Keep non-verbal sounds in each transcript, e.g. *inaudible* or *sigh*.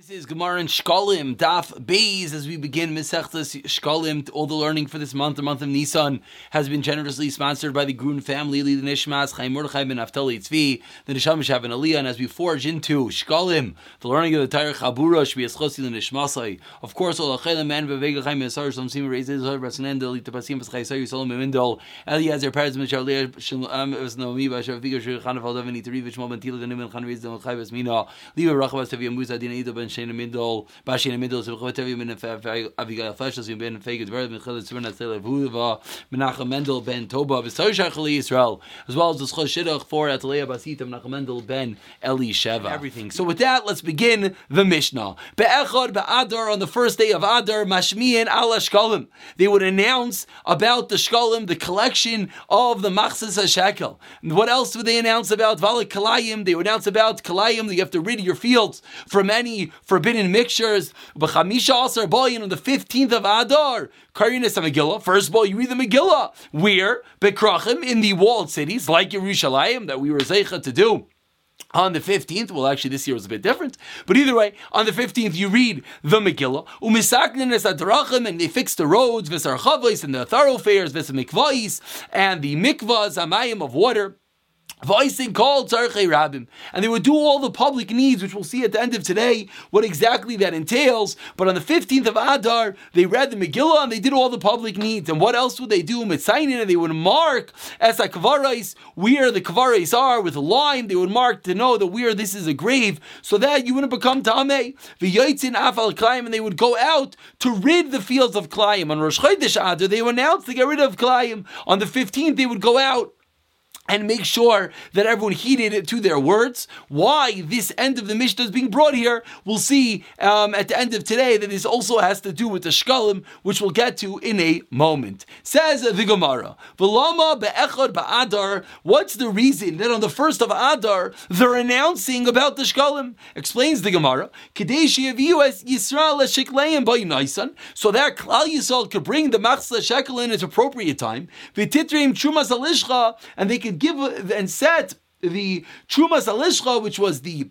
This is Gemara and Shkolim, Daf Beis, as we begin Mesechtas Shkolim. All the learning for this month, the month of Nisan, has been generously sponsored by the Grun family, the Nishmas, Chaim Mordechai ben Naftali Tzvi, the Nisham Shav and Aliyah, and as we forge into Shkolim, the learning of the Torah Chabura, Shvi Eschosi, the Nishmasai. Of course, all Achelim, Man, Vevega Chaim, Yisar, Shalom Sima, Reis, Zahar, Brasinendel, Itapasim, V'schai, Sayu, Solom, Mimindol, Eliezer, Perez, Mishar, Leah, Shalom, um, Vesnomi, Vashav, Vigar, Shir, Chanav, Aldav, Nitarivich, Mobin, Tila, Ganim, Chan, Riz, Demot, Chai, Vesmina, Liva, Rachavas, Tavia, Musa, Dina, Ido, Ben, Shena, Mindol, Bashi in the middle, so Chavetevi ben Avigail Fleshas, ben Faged Verb, Michel Tzvern Atzele Vuva, Menachem Mendel ben Toba, V'Sar Shachali Israel, as well as the Schos Shidduch for Atalea Basita, Menachem Mendel ben Eli Sheva. Everything. So with that, let's begin the Mishnah. Be'echad be'adar, on the first day of Adar, Mashmiyan ala Shkolim. They would announce about the Shkolim, the collection of the Machzis HaShekel. What else would they announce about Valak Kalayim? They would announce about Kalayim, that you have to rid your fields from any forbidden mixture pictures. B'chamisha Asar Boyin on the 15th of Adar. Karyanis of Megillah. First of all, you read the Megillah. Where? Bekrachim, in the walled cities, like Yerushalayim, that we were Zeicha to do on the 15th, well, actually, this year was a bit different, but either way, on the 15th, you read the Megillah, and they fix the roads, Visarchavos, and the thoroughfares, Visamikvais, and the mikvahs, Amayim of water. Voicing called Tzarchei Rabim. And they would do all the public needs, which we'll see at the end of today, what exactly that entails. But on the 15th of Adar, they read the Megillah and they did all the public needs. And what else would they do? Mitzainin, and they would mark as a kavarais, where the kavarais are with a line. They would mark to know that where this is a grave, so that you wouldn't become Tameh. V'yoitzin afal Klayim, and they would go out to rid the fields of Klayim. On Rosh Chodesh Adar, they would announce to get rid of Klayim. On the 15th, they would go out and make sure that everyone heeded it to their words. Why this end of the Mishnah is being brought here, we'll see um, at the end of today that this also has to do with the Shkalim, which we'll get to in a moment. Says the Gemara, V'lama be'echad ba'adar, what's the reason that on the first of Adar, they're announcing about the Shkalim? Explains the Gemara, Kadeshi Yisrael Shikleim by Nisan, so that Klal Yisrael could bring the Machzah Shekel in its appropriate time, V'titrim Chumas Alishcha, and they could give and set the Trumas Alishcha, which was the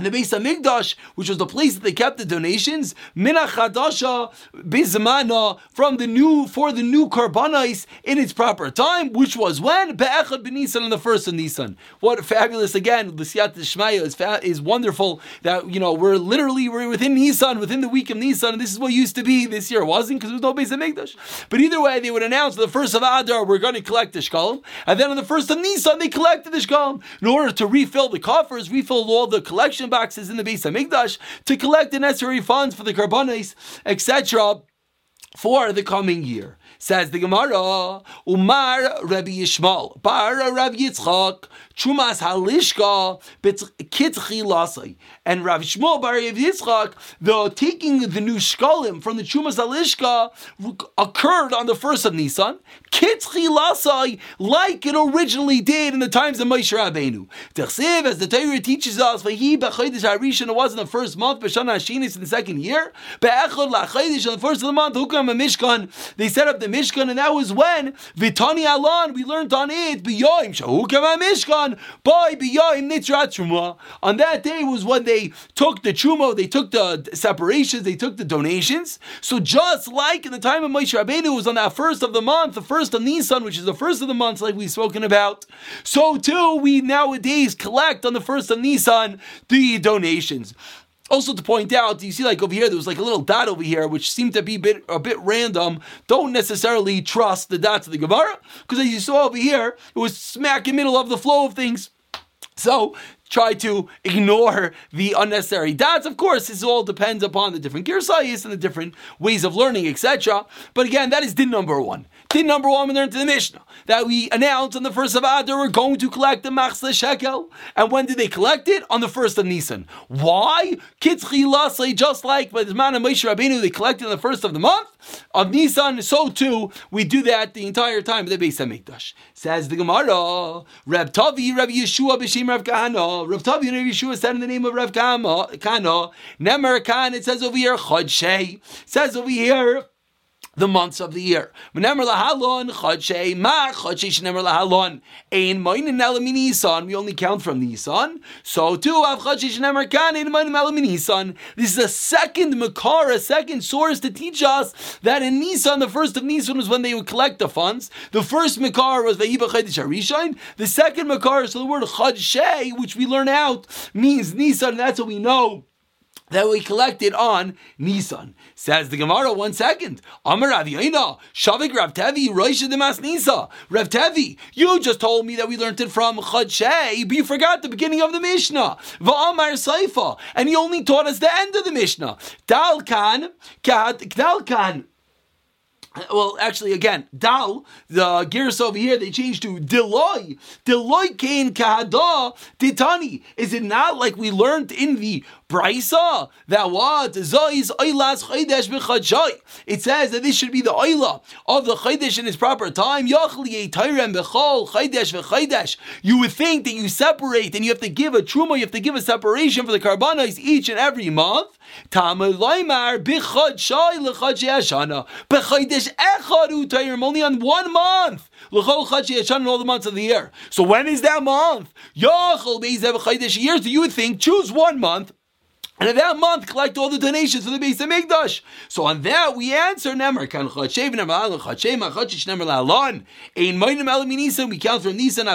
and the Beis Hamikdash, which was the place that they kept the donations, Mina Chadasha Bizmana from the new for the new Karbanais in its proper time, which was when Be'echad B'Nisan on the first of Nisan. What fabulous again! The Siyat Shmaya is fa- is wonderful that you know we're literally we're within Nisan, within the week of Nisan, and this is what used to be this year. It wasn't because there was no Beis Hamikdash. But either way, they would announce the first of Adar we're going to collect the shkalim, and then on the first of Nisan they collected the shkalim in order to refill the coffers, refill all the collection boxes in the Beis Hamikdash to collect the necessary funds for the karbanis, etc., for the coming year. Says the Gemara, Umar Rabbi Yishmael, Bar Rabbi Yitzchak, Chumas Halishka, Kitchi Lasai. And Rabbi Shmuel Bar Rabbi Yitzchak, the taking the new shkalim from the Chumas Halishka occurred on the first of Nisan, Kitchi Lasai, like it originally did in the times of Moshe Rabbeinu. Techsiv, as the Torah teaches us, Vahi B'Chodesh Harishon, it was in the first month, B'Shana Hashinis in the second year, Be'echad L'Chodesh, on the first of the month, Hukam Mishkan, they set up the Mishkan, and that was when Vitani Alan, we learned on it, B'yoim Shahukam Mishkan, by B'yoim Truma. On that day was when they took the Truma, they took the separations, they took the donations. So just like in the time of Moshe Rabbeinu it was on that first of the month, the first of Nisan, which is the first of the months, like we've spoken about, so too we nowadays collect on the first of Nisan the donations. Also to point out, you see like over here, there was like a little dot over here, which seemed to be a bit, a bit random. Don't necessarily trust the dots of the Gemara, because as you saw over here, it was smack in the middle of the flow of things. So try to ignore the unnecessary dots. Of course, this all depends upon the different girsayis and the different ways of learning, etc. But again, that is din number one. Din number one, we learned to the Mishnah that we announced on the first of Adar we're going to collect the Machzah Shekel. And when did they collect it? On the first of Nisan. Why? Kitzchi Lasai, just like by the man of Moshe Rabbeinu, they collected on the first of the month of Nisan. So too, we do that the entire time of the Beis Hamikdash. Says the Gemara, Reb Tavi, Reb Yeshua, B'Shem Reb Kahana. Reb Tavi and Reb Yeshua said in the name of Reb Kahana. Nemer Khan, it says over here, Chodshei. says over here, the months of the year. We only count from Nisan. So too, this is a second makar, a second source to teach us that in Nisan, the first of Nisan was when they would collect the funds. The first makar was. The second makar, so the word which we learn out, means Nisan. That's what we know that we collected on Nisan. Says the Gemara, one second. Amar Rav Shavik Rav Tevi, Roisha Demas Nisa. Rav Tevi, you just told me that we learned it from Chadshei, but you forgot the beginning of the Mishnah. Va'amar Saifa, and he only taught us the end of the Mishnah. Dalkan, Dalkan, well, actually, again, dal, the gears over here, they changed to deloy. Deloy kain kahada titani. Is it not like we learned in the Brisa that what zois oilas chaydesh b'chadshai. It says that this should be the oila of the chaydesh in its proper time. Yachli eitayrem b'chol chaydesh v'chaydesh. You would think that you separate and you have to give a truma, you have to give a separation for the karbanos each and every month. Only on one month. In all the months of the year. So when is that month? B'ezev chaydesh years. You would think choose one month and in that month, collect all the donations for the Beis Hamikdash. So on that, we answer moinim elaminisan. We count from Nisan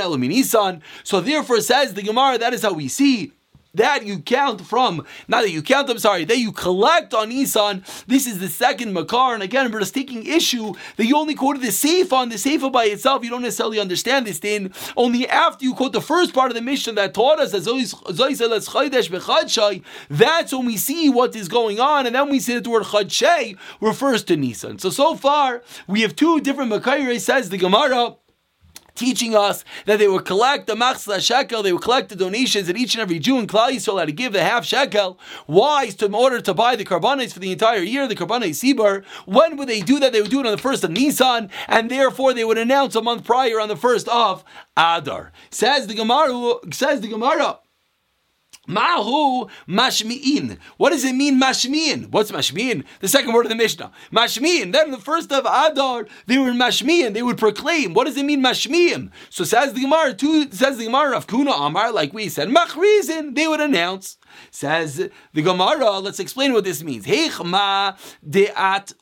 elaminisan. So therefore, says the Gemara, that is how we see that you count from, not that you count, I'm sorry, that you collect on Nisan. This is the second Makar. And again, we're just taking issue that you only quoted the Seifa on the Seifa by itself. You don't necessarily understand this thing. Only after you quote the first part of the Mishnah that taught us that that's when we see what is going on. And then we see that the word Chadshay refers to Nisan. So, so far, we have two different Makayre, says the Gemara teaching us that they would collect the machzah shekel, they would collect the donations that each and every Jew in Klal Yisrael had to give the half shekel. Why? In order to buy the karbanis for the entire year, the karbanis sibur. When would they do that? They would do it on the first of Nisan, and therefore they would announce a month prior on the first of Adar. Says the Gemara. Says the Gemara. Mahu mashmi'in. What does it mean, mashmi'in? What's mashmi'in? The second word of the Mishnah. Mashmi'in. Then the first of Adar, they were mashmi'in. They would proclaim. What does it mean, mashmi'in? So says the Gemara, two, says the Gemara of Kuna Amar, like we said, machrizin. They would announce. Says the Gemara, let's explain what this means. Heichma de'at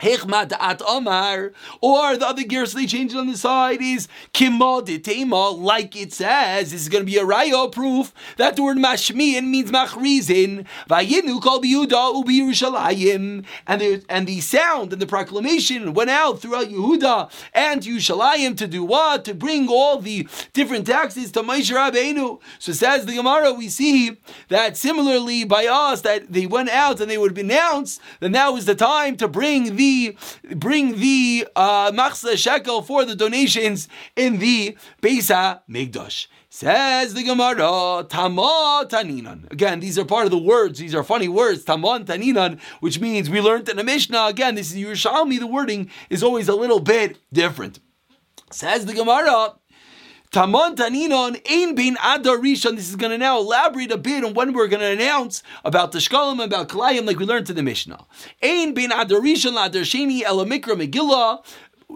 at Omar, or the other gears they change on the side is Kimoditema, like it says. This is going to be a rayo proof that the word mashmiin means machrizin. Vayinu called Yehuda ubi Yerushalayim, and the and the sound and the proclamation went out throughout Yehuda and Yerushalayim to do what? To bring all the different taxes to Moshe Rabbeinu. So says the Gemara, we see that similarly by us that they went out and they would announce that now is the time to bring the bring the uh, shekel for the donations in the Beisa Migdosh. Says the Gemara, Tama Taninan. Again, these are part of the words. These are funny words. Taman Taninan, which means we learned in the Mishnah. Again, this is Yerushalmi. The wording is always a little bit different. Says the Gemara, Tamon Taninon Ein Bein Adar Rishon. This is going to now elaborate a bit on when we're going to announce about the Shkolim, about Kalayim, like we learned in the Mishnah. Ein Bein Adar Rishon Adar Sheni Elamikra Megillah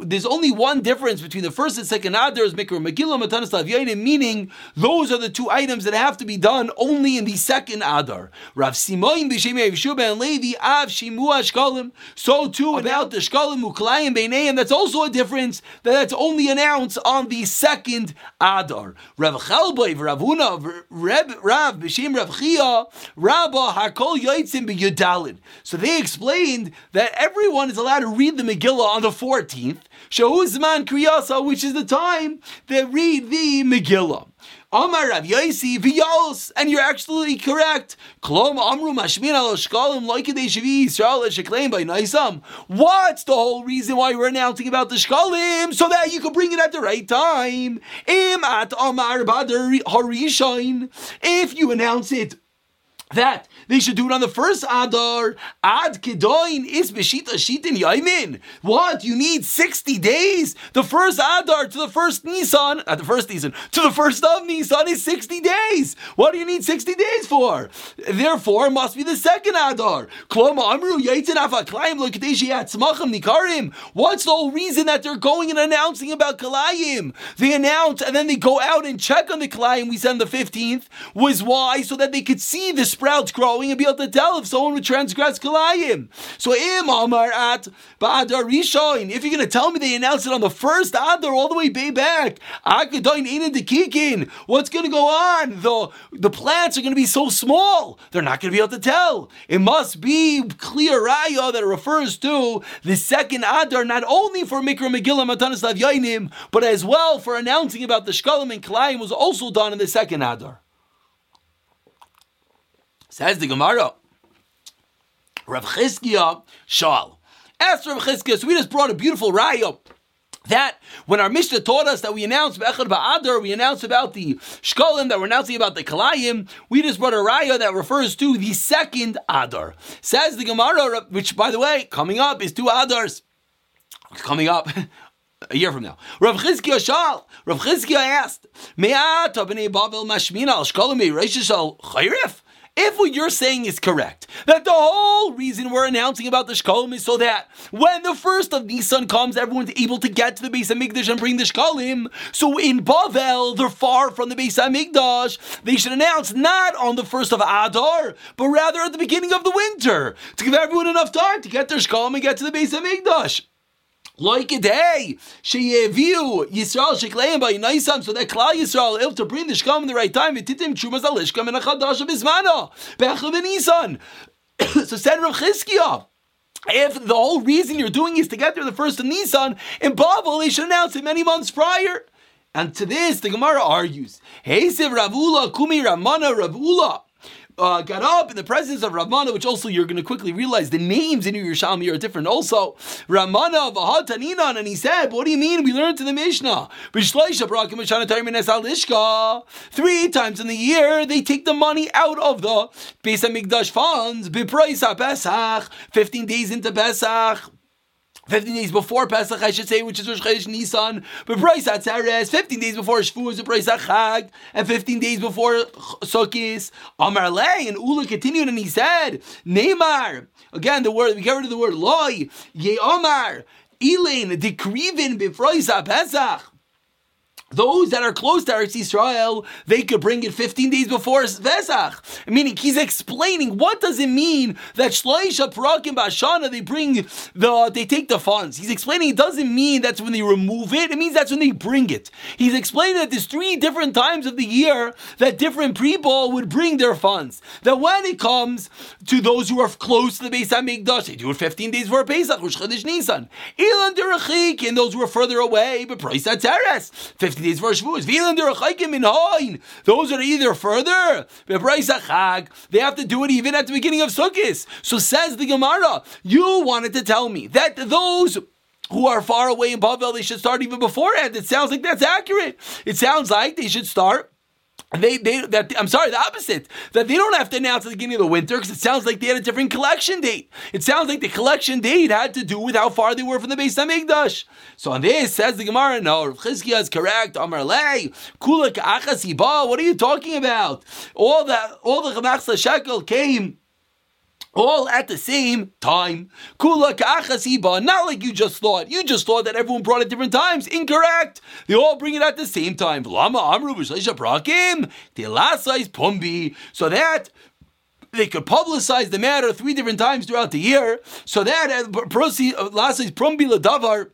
there's only one difference between the first and second Adar is Mikra Megillah Matanas Lavyayin, meaning those are the two items that have to be done only in the second Adar. Rav Simoim B'Shem Yeshua and Levi Av Shimua Shkalim. So too about the Shkalim Uklayim Beinayim. That's also a difference that that's only announced on the second Adar. Rav Rav Rav Rav B'Shem Rav Chia Rabba Hakol Yoitzim B'Yudalid. So they explained that everyone is allowed to read the Megillah on the 14th. Shahuzman Kriyasa, which is the time they read the Megillah. Amar Rav Yaisi v'yos, and you're absolutely correct. Klom amru mashmin al shkalim loikidei shavi Yisrael sheklaim by Naisam. What's the whole reason why we're announcing about the shkalim so that you can bring it at the right time? Im at Amar Badar Harishain. If you announce it that they should do it on the first Adar. Ad Kedoin is Beshita Shitin Yaimin. What? You need 60 days? The first Adar to the first Nisan, at uh, the first Nisan, to the first of Nisan is 60 days. What do you need 60 days for? Therefore, it must be the second Adar. What's the whole reason that they're going and announcing about Kalayim? They announce and then they go out and check on the Kalayim we send the 15th. Was why? So that they could see the sprouts growing and be able to tell if someone would transgress Kalayim. So Im Amar at Ba'adar Rishon, if you're going to tell me they announced it on the first Adar all the way back, Akadoin Inin Dekikin, what's going to go on? The, the plants are going to be so small, they're not going to be able to tell. It must be clear raya that refers to the second Adar, not only for Mikra Megillah Matanis Yainim, but as well for announcing about the Shkalim and Kalayim was also done in the second Adar. Says the Gemara. Rav Chizkiah Shal. Asked Rav Chizkiah, so we just brought a beautiful raya that when our Mishnah taught us that we announced Be'echad Ba'adar, we announced about the Shkolim, that we're announcing about the Kalayim, we just brought a raya that refers to the second Adar. Says the Gemara, which by the way, coming up is two Adars. Coming up. *laughs* a year from now. Rav Chizkiah Shal, Rav Chizkiah asked, Me'at b'nei Bavel mashmina al shkolim reishish al chayrif? If what you're saying is correct, that the whole reason we're announcing about the Shkolim is so that when the first of Nisan comes, everyone's able to get to the Beis Hamikdash and bring the Shkolim. So in Bavel, they're far from the Beis Hamikdash. They should announce not on the first of Adar, but rather at the beginning of the winter to give everyone enough time to get their Shkolim and get to the Beis Hamikdash. Like a day, sheyeviu Yisrael shekleim by Naisam, so that Klal Yisrael able to bring the shkam in the right time. Ititim chumas alishkam and a chadash of Ismana be'achav Nisan. *coughs* So said Rav Chizkiah. If the whole reason you're doing is to get there the first of Nisan, in Babel they should announce it many months prior. And to this, the Gemara argues, Hesiv Ravula Kumi Ramana Ravula uh, got up in the presence of Ramana, which also you're going to quickly realize the names in Yerushalmi are different. Also, Ramana Vahataninan, and he said, "What do you mean? We learned to the Mishnah. Three times in the year, they take the money out of the Pesach Hamikdash funds. Pesach, fifteen days into Pesach." 15 days before Pesach, I should say, which is Rosh Chodesh Nisan, but Bryce Atzeres, 15 days before Shavuos, a Bryce Chag, and 15 days before Sukkis, Amar Le, and Ula continued and he said, Neymar, again, the word, we get rid of the word loy, Ye Omar, Elaine, Dekrivin, Bifroisa Pesach, those that are close to Eretz Yisrael, they could bring it 15 days before Vesach. Meaning, he's explaining what does it mean that Shloisha Parakim Bashana, they bring the, they take the funds. He's explaining it doesn't mean that's when they remove it, it means that's when they bring it. He's explaining that there's three different times of the year that different people would bring their funds. That when it comes to those who are close to the Beis HaMikdash, they do it 15 days before Pesach, Rosh Chodesh Nisan. Ilan Derechik, and those who are further away, but Price Teres, 15 for Shavuos. Those are either further, they have to do it even at the beginning of Sukkot. So says the Gemara, you wanted to tell me that those who are far away in Bavel, they should start even beforehand. It sounds like that's accurate. It sounds like they should start they, they, that, I'm sorry, the opposite. That they don't have to announce at the beginning of the winter because it sounds like they had a different collection date. It sounds like the collection date had to do with how far they were from the Beis Hamikdash. So on this, says the Gemara, no, Rav is correct. Amar lei, kulak achas What are you talking about? All that, all the shekel came all at the same time. Not like you just thought. You just thought that everyone brought it different times. Incorrect. They all bring it at the same time. Lama pumbi. So that they could publicize the matter three different times throughout the year. So that uh, proceed uh, last prumbi ladavar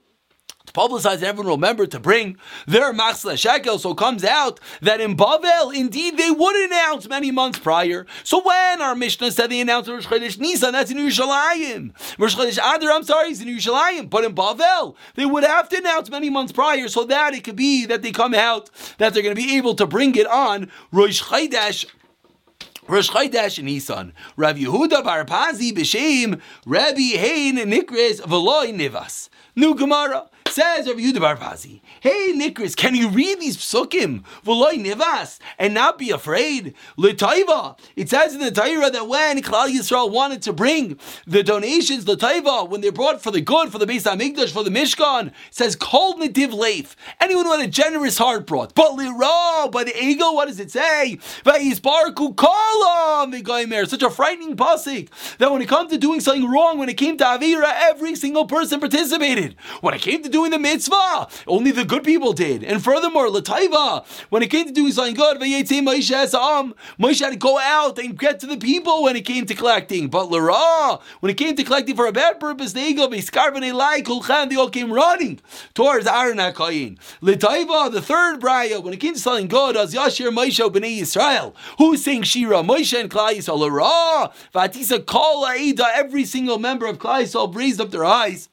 to publicize, everyone remember to bring their machzla shekel. So it comes out that in Bavel, indeed, they would announce many months prior. So when our Mishnah said they announced Rosh Chodesh Nisan, that's in Yerushalayim. Rosh Chodesh Adar, I'm sorry, is in Yerushalayim. But in Bavel, they would have to announce many months prior, so that it could be that they come out that they're going to be able to bring it on Rosh Chodesh Rosh Chodesh Nisan. Rav Yehuda Bar Pazi b'Shem Rabbi Hein Nikres V'Loi Nivas. New Gemara. Says Rabbi Yehuda Bar Pazi, Hey Nikris, can you read these psukim? V'loy nivas, and not be afraid. L'taiva. It says in the Torah that when Klal Yisrael wanted to bring the donations, l'taiva, when they brought for the good, for the Beis Hamikdash, for the Mishkan, says kol netiv leif. Anyone who had a generous heart brought. But lira, by the ego, what does it say? Vayisbarku kolam v'goymer. Such a frightening pasuk that when it comes to doing something wrong, when it came to Avira, every single person participated. When it came to doing the mitzvah, only the good people did. And furthermore, Lataiva, when it came to doing something good, Moshe had to go out and get to the people when it came to collecting. But Lara, when it came to collecting for a bad purpose, they go, they all came running towards Aaron HaKayin. Lataiva, the third braya, when it came to something good, as Yashir Moshe B'nai Yisrael, who sang Shira, Moshe and Klal Yisrael, Lara, Vatisa Kol every single member of Klal Yisrael raised up their eyes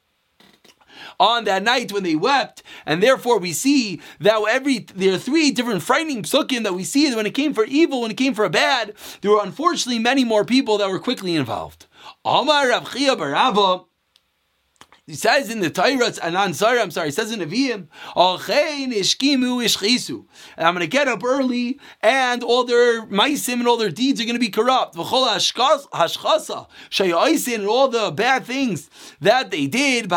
on that night when they wept, and therefore we see that every there are three different frightening psukim that we see when it came for evil, when it came for bad, there were unfortunately many more people that were quickly involved. Amar Rav Chia. He says in the Torah, and I'm sorry, I'm sorry, he says in Nevi'im, and I'm going to get up early, and all their maisim and all their deeds are going to be corrupt. And all the bad things that they did,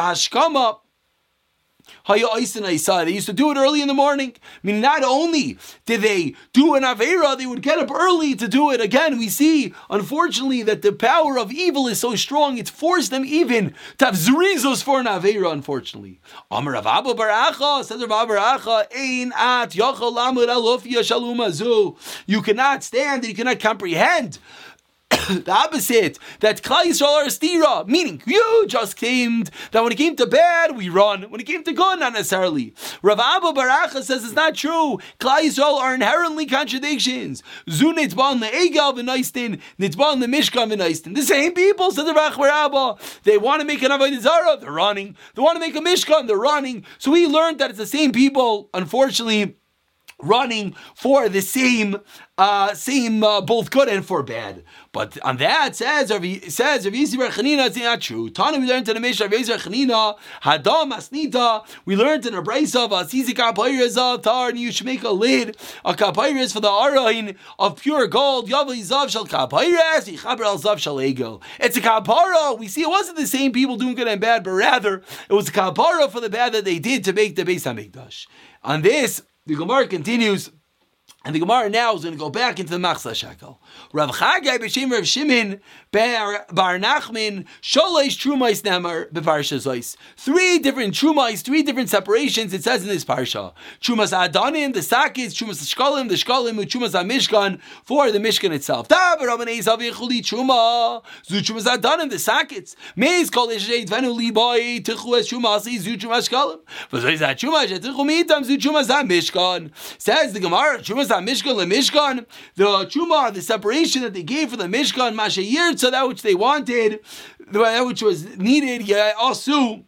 they used to do it early in the morning. I mean, not only did they do an Avera, they would get up early to do it. Again, we see, unfortunately, that the power of evil is so strong, it's forced them even to have zrizos for an Avera, unfortunately. Amar Rav Abba Baracha, says Rav Baracha, Ein at yachal lamud alofia shalumazu. You cannot stand and you cannot comprehend *coughs* the opposite, that Klal are stira, meaning you just claimed that when it came to bad, we run. When it came to good, not necessarily. Rav Abba Baracha says it's not true. Klal are inherently contradictions. Zu nitzban le'egal v'naistin, nitzban le'mishkan v'naistin. The same people, said the Rach Abba. They want to make an Avodah Zarah, they're running. They want to make a Mishkan, they're running. So we learned that it's the same people, unfortunately, running for the same, uh, same uh, both good and for bad. But on that says it says Rav Yisrael Chanina, it's not true. Tana we learned in the Mishnah Rav Yisrael Chanina Hadam Asnita. We learned in a brayso of Asizi Kapayriz Tar, and you should make a lid a Kapayriz for the Arain of pure gold. Yavli Zav Shal Kapayriz Yichaber Al Zav Shal Egel. It's a kapara. We see it wasn't the same people doing good and bad, but rather it was a kapara for the bad that they did to make the Beis Hamikdash. On this. The Gemara continues. And the Gemara now is going to go back into the Machzah Shekel. Rav Chagai b'shem Rav Shimon bar, Nachman sholeish trumais nemar b'parsha zois. Three different trumais, three different separations. It says in this parsha: trumas Adonim, the sakis, trumas shkolim, the shkolim, trumas mishkan for the mishkan itself. Da b'ramaneis avichuli truma zu trumas adanim, the sakits. Meis kol esheit venu liboy tichu es trumasi zu trumas shkolim. V'zois trumas etichu mitam zu trumas mishkan. Says the Gemara trumas Mishkan Mishkan, the Chuma, the separation that they gave for the Mishkan, Mashayir, so that which they wanted, that which was needed, yeah, also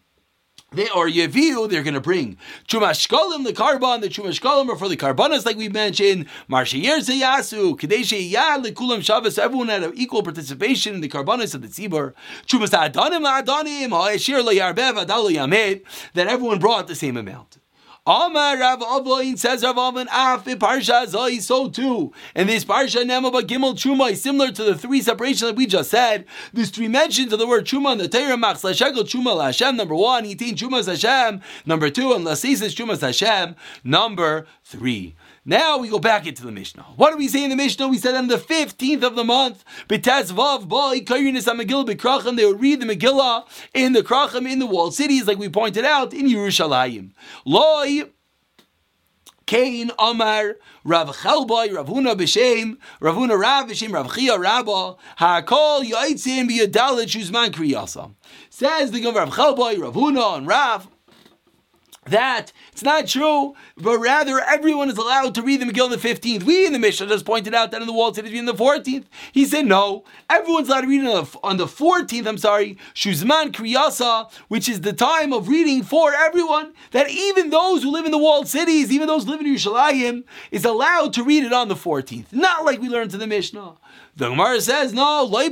they or Yeviu, they're going to bring Chumashkolim, the Karban, the Chumashkolim are for the Karbanas, like we mentioned. Marshayir Zayasu, Kadeshe Yad, Likulam Shabbos, everyone had equal participation in the Karbanas of the Tzibur. Chumas Adanim, Adanim, Ha'eshir Yarbev, Adal Yamed, that everyone brought the same amount. Amar Rav Avoin says Rav Avin Af Parsha Zoi so too. And this Parsha Nemaba Gimel Truma is similar to the three separations that we just said. There's three mentions of the word Truma in the Torah Mach Shekel Truma Hashem. Number one, Yitin Truma Hashem. Number two, and Lasisis Truma Hashem. Number three. Now we go back into the Mishnah. What do we say in the Mishnah? We said on the 15th of the month, Vav Krachim, they would read the Megillah in the Krachim in the walled cities, like we pointed out, in Yerushalayim. Loi Kain Amar Rav Chelboy Rav Huna B'Shem Rav Huna Rav B'Shem Rav Chia Rabba Hakol Yaitzim B'Yadalit Shuzman Kriyasa. Says the Rav Chelboy Rav Huna and Rav that it's not true, but rather everyone is allowed to read the Megillah on the 15th. We in the Mishnah just pointed out that in the wall city in the 14th. He said no, everyone's allowed to read it on the 14th, I'm sorry, Shuzman Kriyasa, which is the time of reading for everyone, that even those who live in the walled cities, even those who live in Yerushalayim, is allowed to read it on the 14th. Not like we learned in the Mishnah. The Gemara says, no, the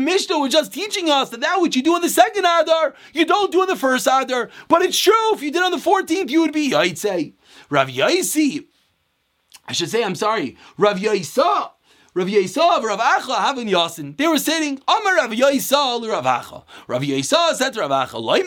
Mishnah was just teaching us that that which you do on the second Adar, you don't do on the first Adar. But it's true, if you did on the 14th, you would be, I'd say. Rav Yaisi, I should say, I'm sorry, Rav Yaisa Rav Yisrael, Rav Acha, having Yasin. They were sitting. Amar Rav Yisrael, Rav Acha. Rav said to Rav Acha, Loi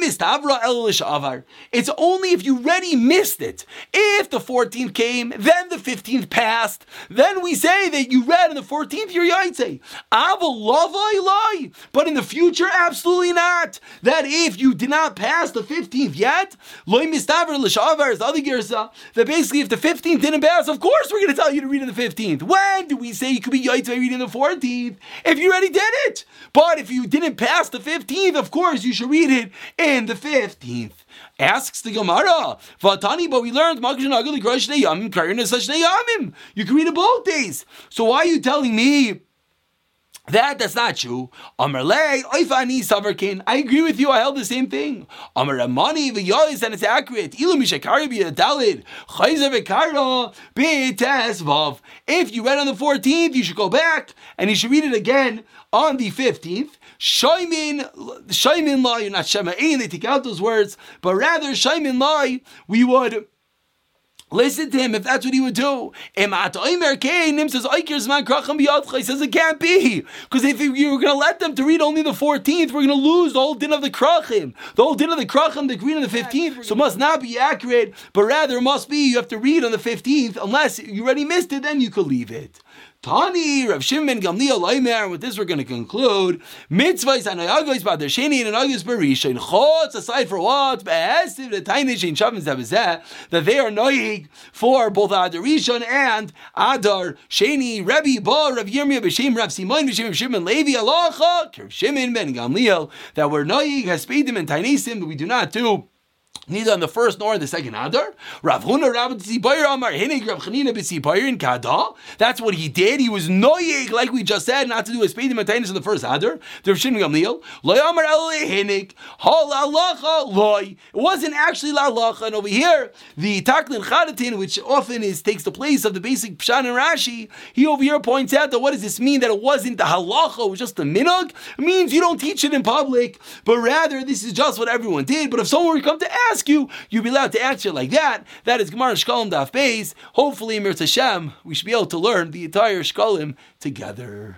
Avar. It's only if you already missed it. If the 14th came, then the 15th passed, then we say that you read in the 14th, you're Yaitse. Aval lie. But in the future, absolutely not. That if you did not pass the 15th yet, Loi missed Avra Avar is the other Girsa. That basically, if the 15th didn't pass, of course we're going to tell you to read in the 15th. When do we say you could be Yaitse reading the 14th if you already did it. But if you didn't pass the 15th, of course you should read it in the 15th. Asks the Gemara, Vatani, but we learned you can read it both days. So why are you telling me that that's not true. Amar lei oifani savarkin. I agree with you. I held the same thing. Amar amani and it's accurate. Ilu mishakari b'yadalid chayzer. If you read on the 14th, you should go back and you should read it again on the 15th. Shaimin, Shaimin law, you're not Shema'in, they take out those words, but rather Shaimin law, we would Listen to him if that's what he would do. He says it can't be. Because if you were going to let them to read only the 14th, we're going to lose the whole din of the krachim. The whole din of the krachim, the green of the 15th. So must not be accurate, but rather must be you have to read on the 15th. Unless you already missed it, then you could leave it. Tani, Rav Shimon Gamliel Leimer. With this, we're going to conclude. Mitzvahs and ayagos ba'der sheni and ayagos b'rishon. Chotz aside for what? Be'esiv the tiny shein shavim zebezeh that they are noig for both Adar Rishon and Adar Sheni. Rebbe Ba Rav Yirmiyah b'shem Rav Simon b'shem Shimon Levi Alacha Rav Shimon ben Gamliel that we're noig has paid them in tainesim that we do not do neither on the first nor on the second Adar. Rav Huna Rav Tzibayir Amar Hinig Rav Chanina in Kada. That's what he did. He was noyeg, like we just said, not to do a Pedim Atainus in the first Adar. The Rav Shimon Gamliel. Loy Amar Hinig. Loy. It wasn't actually La Alacha. And over here, the Taklin Chadatin, which often is takes the place of the basic Pshan and Rashi, he over here points out that what does this mean? That it wasn't the halacha, it was just the minog? It means you don't teach it in public, but rather this is just what everyone did. But if someone were to come to ask you, you'll be allowed to answer like that. That is Gemara Shkolim Daf Beis. Hopefully, Mir Hashem, we should be able to learn the entire Shkolim together.